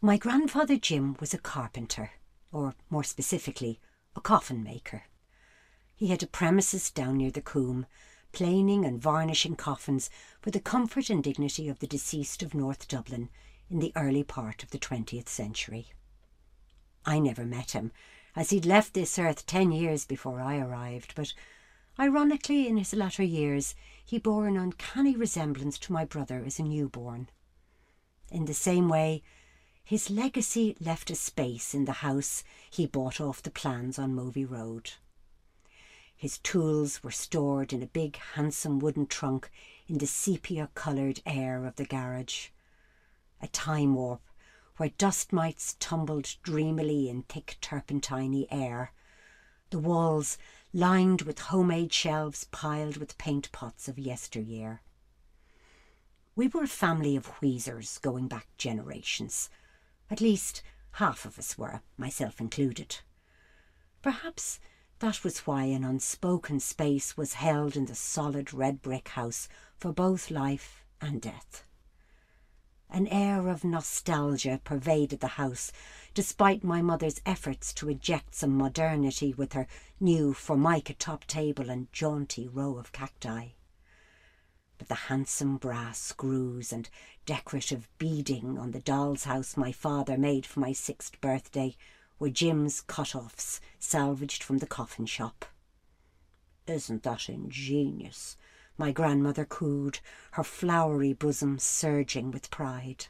My grandfather Jim was a carpenter, or more specifically, a coffin maker. He had a premises down near the Coombe, planing and varnishing coffins for the comfort and dignity of the deceased of North Dublin in the early part of the 20th century. I never met him, as he'd left this earth ten years before I arrived, but ironically, in his latter years, he bore an uncanny resemblance to my brother as a newborn. In the same way, his legacy left a space in the house he bought off the plans on Mobhi Road. His tools were stored in a big, handsome wooden trunk in the sepia-coloured air of the garage. A time warp where dust mites tumbled dreamily in thick turpentiny air. The walls lined with homemade shelves piled with paint pots of yesteryear. We were a family of wheezers going back generations. At least half of us were, myself included. Perhaps that was why an unspoken space was held in the solid red brick house for both life and death. An air of nostalgia pervaded the house, despite my mother's efforts to inject some modernity with her new formica top table and jaunty row of cacti. But the handsome brass screws and decorative beading on the doll's house my father made for my sixth birthday were Jim's cut-offs, salvaged from the coffin shop. Isn't that ingenious? My grandmother cooed, her flowery bosom surging with pride.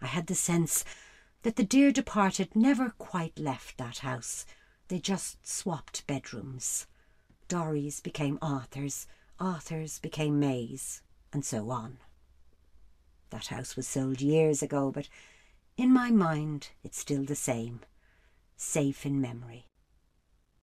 I had the sense that the dear departed never quite left that house. They just swapped bedrooms. Doris became Arthur's, Arthur's became May's, and so on. That house was sold years ago, but in my mind, it's still the same, safe in memory.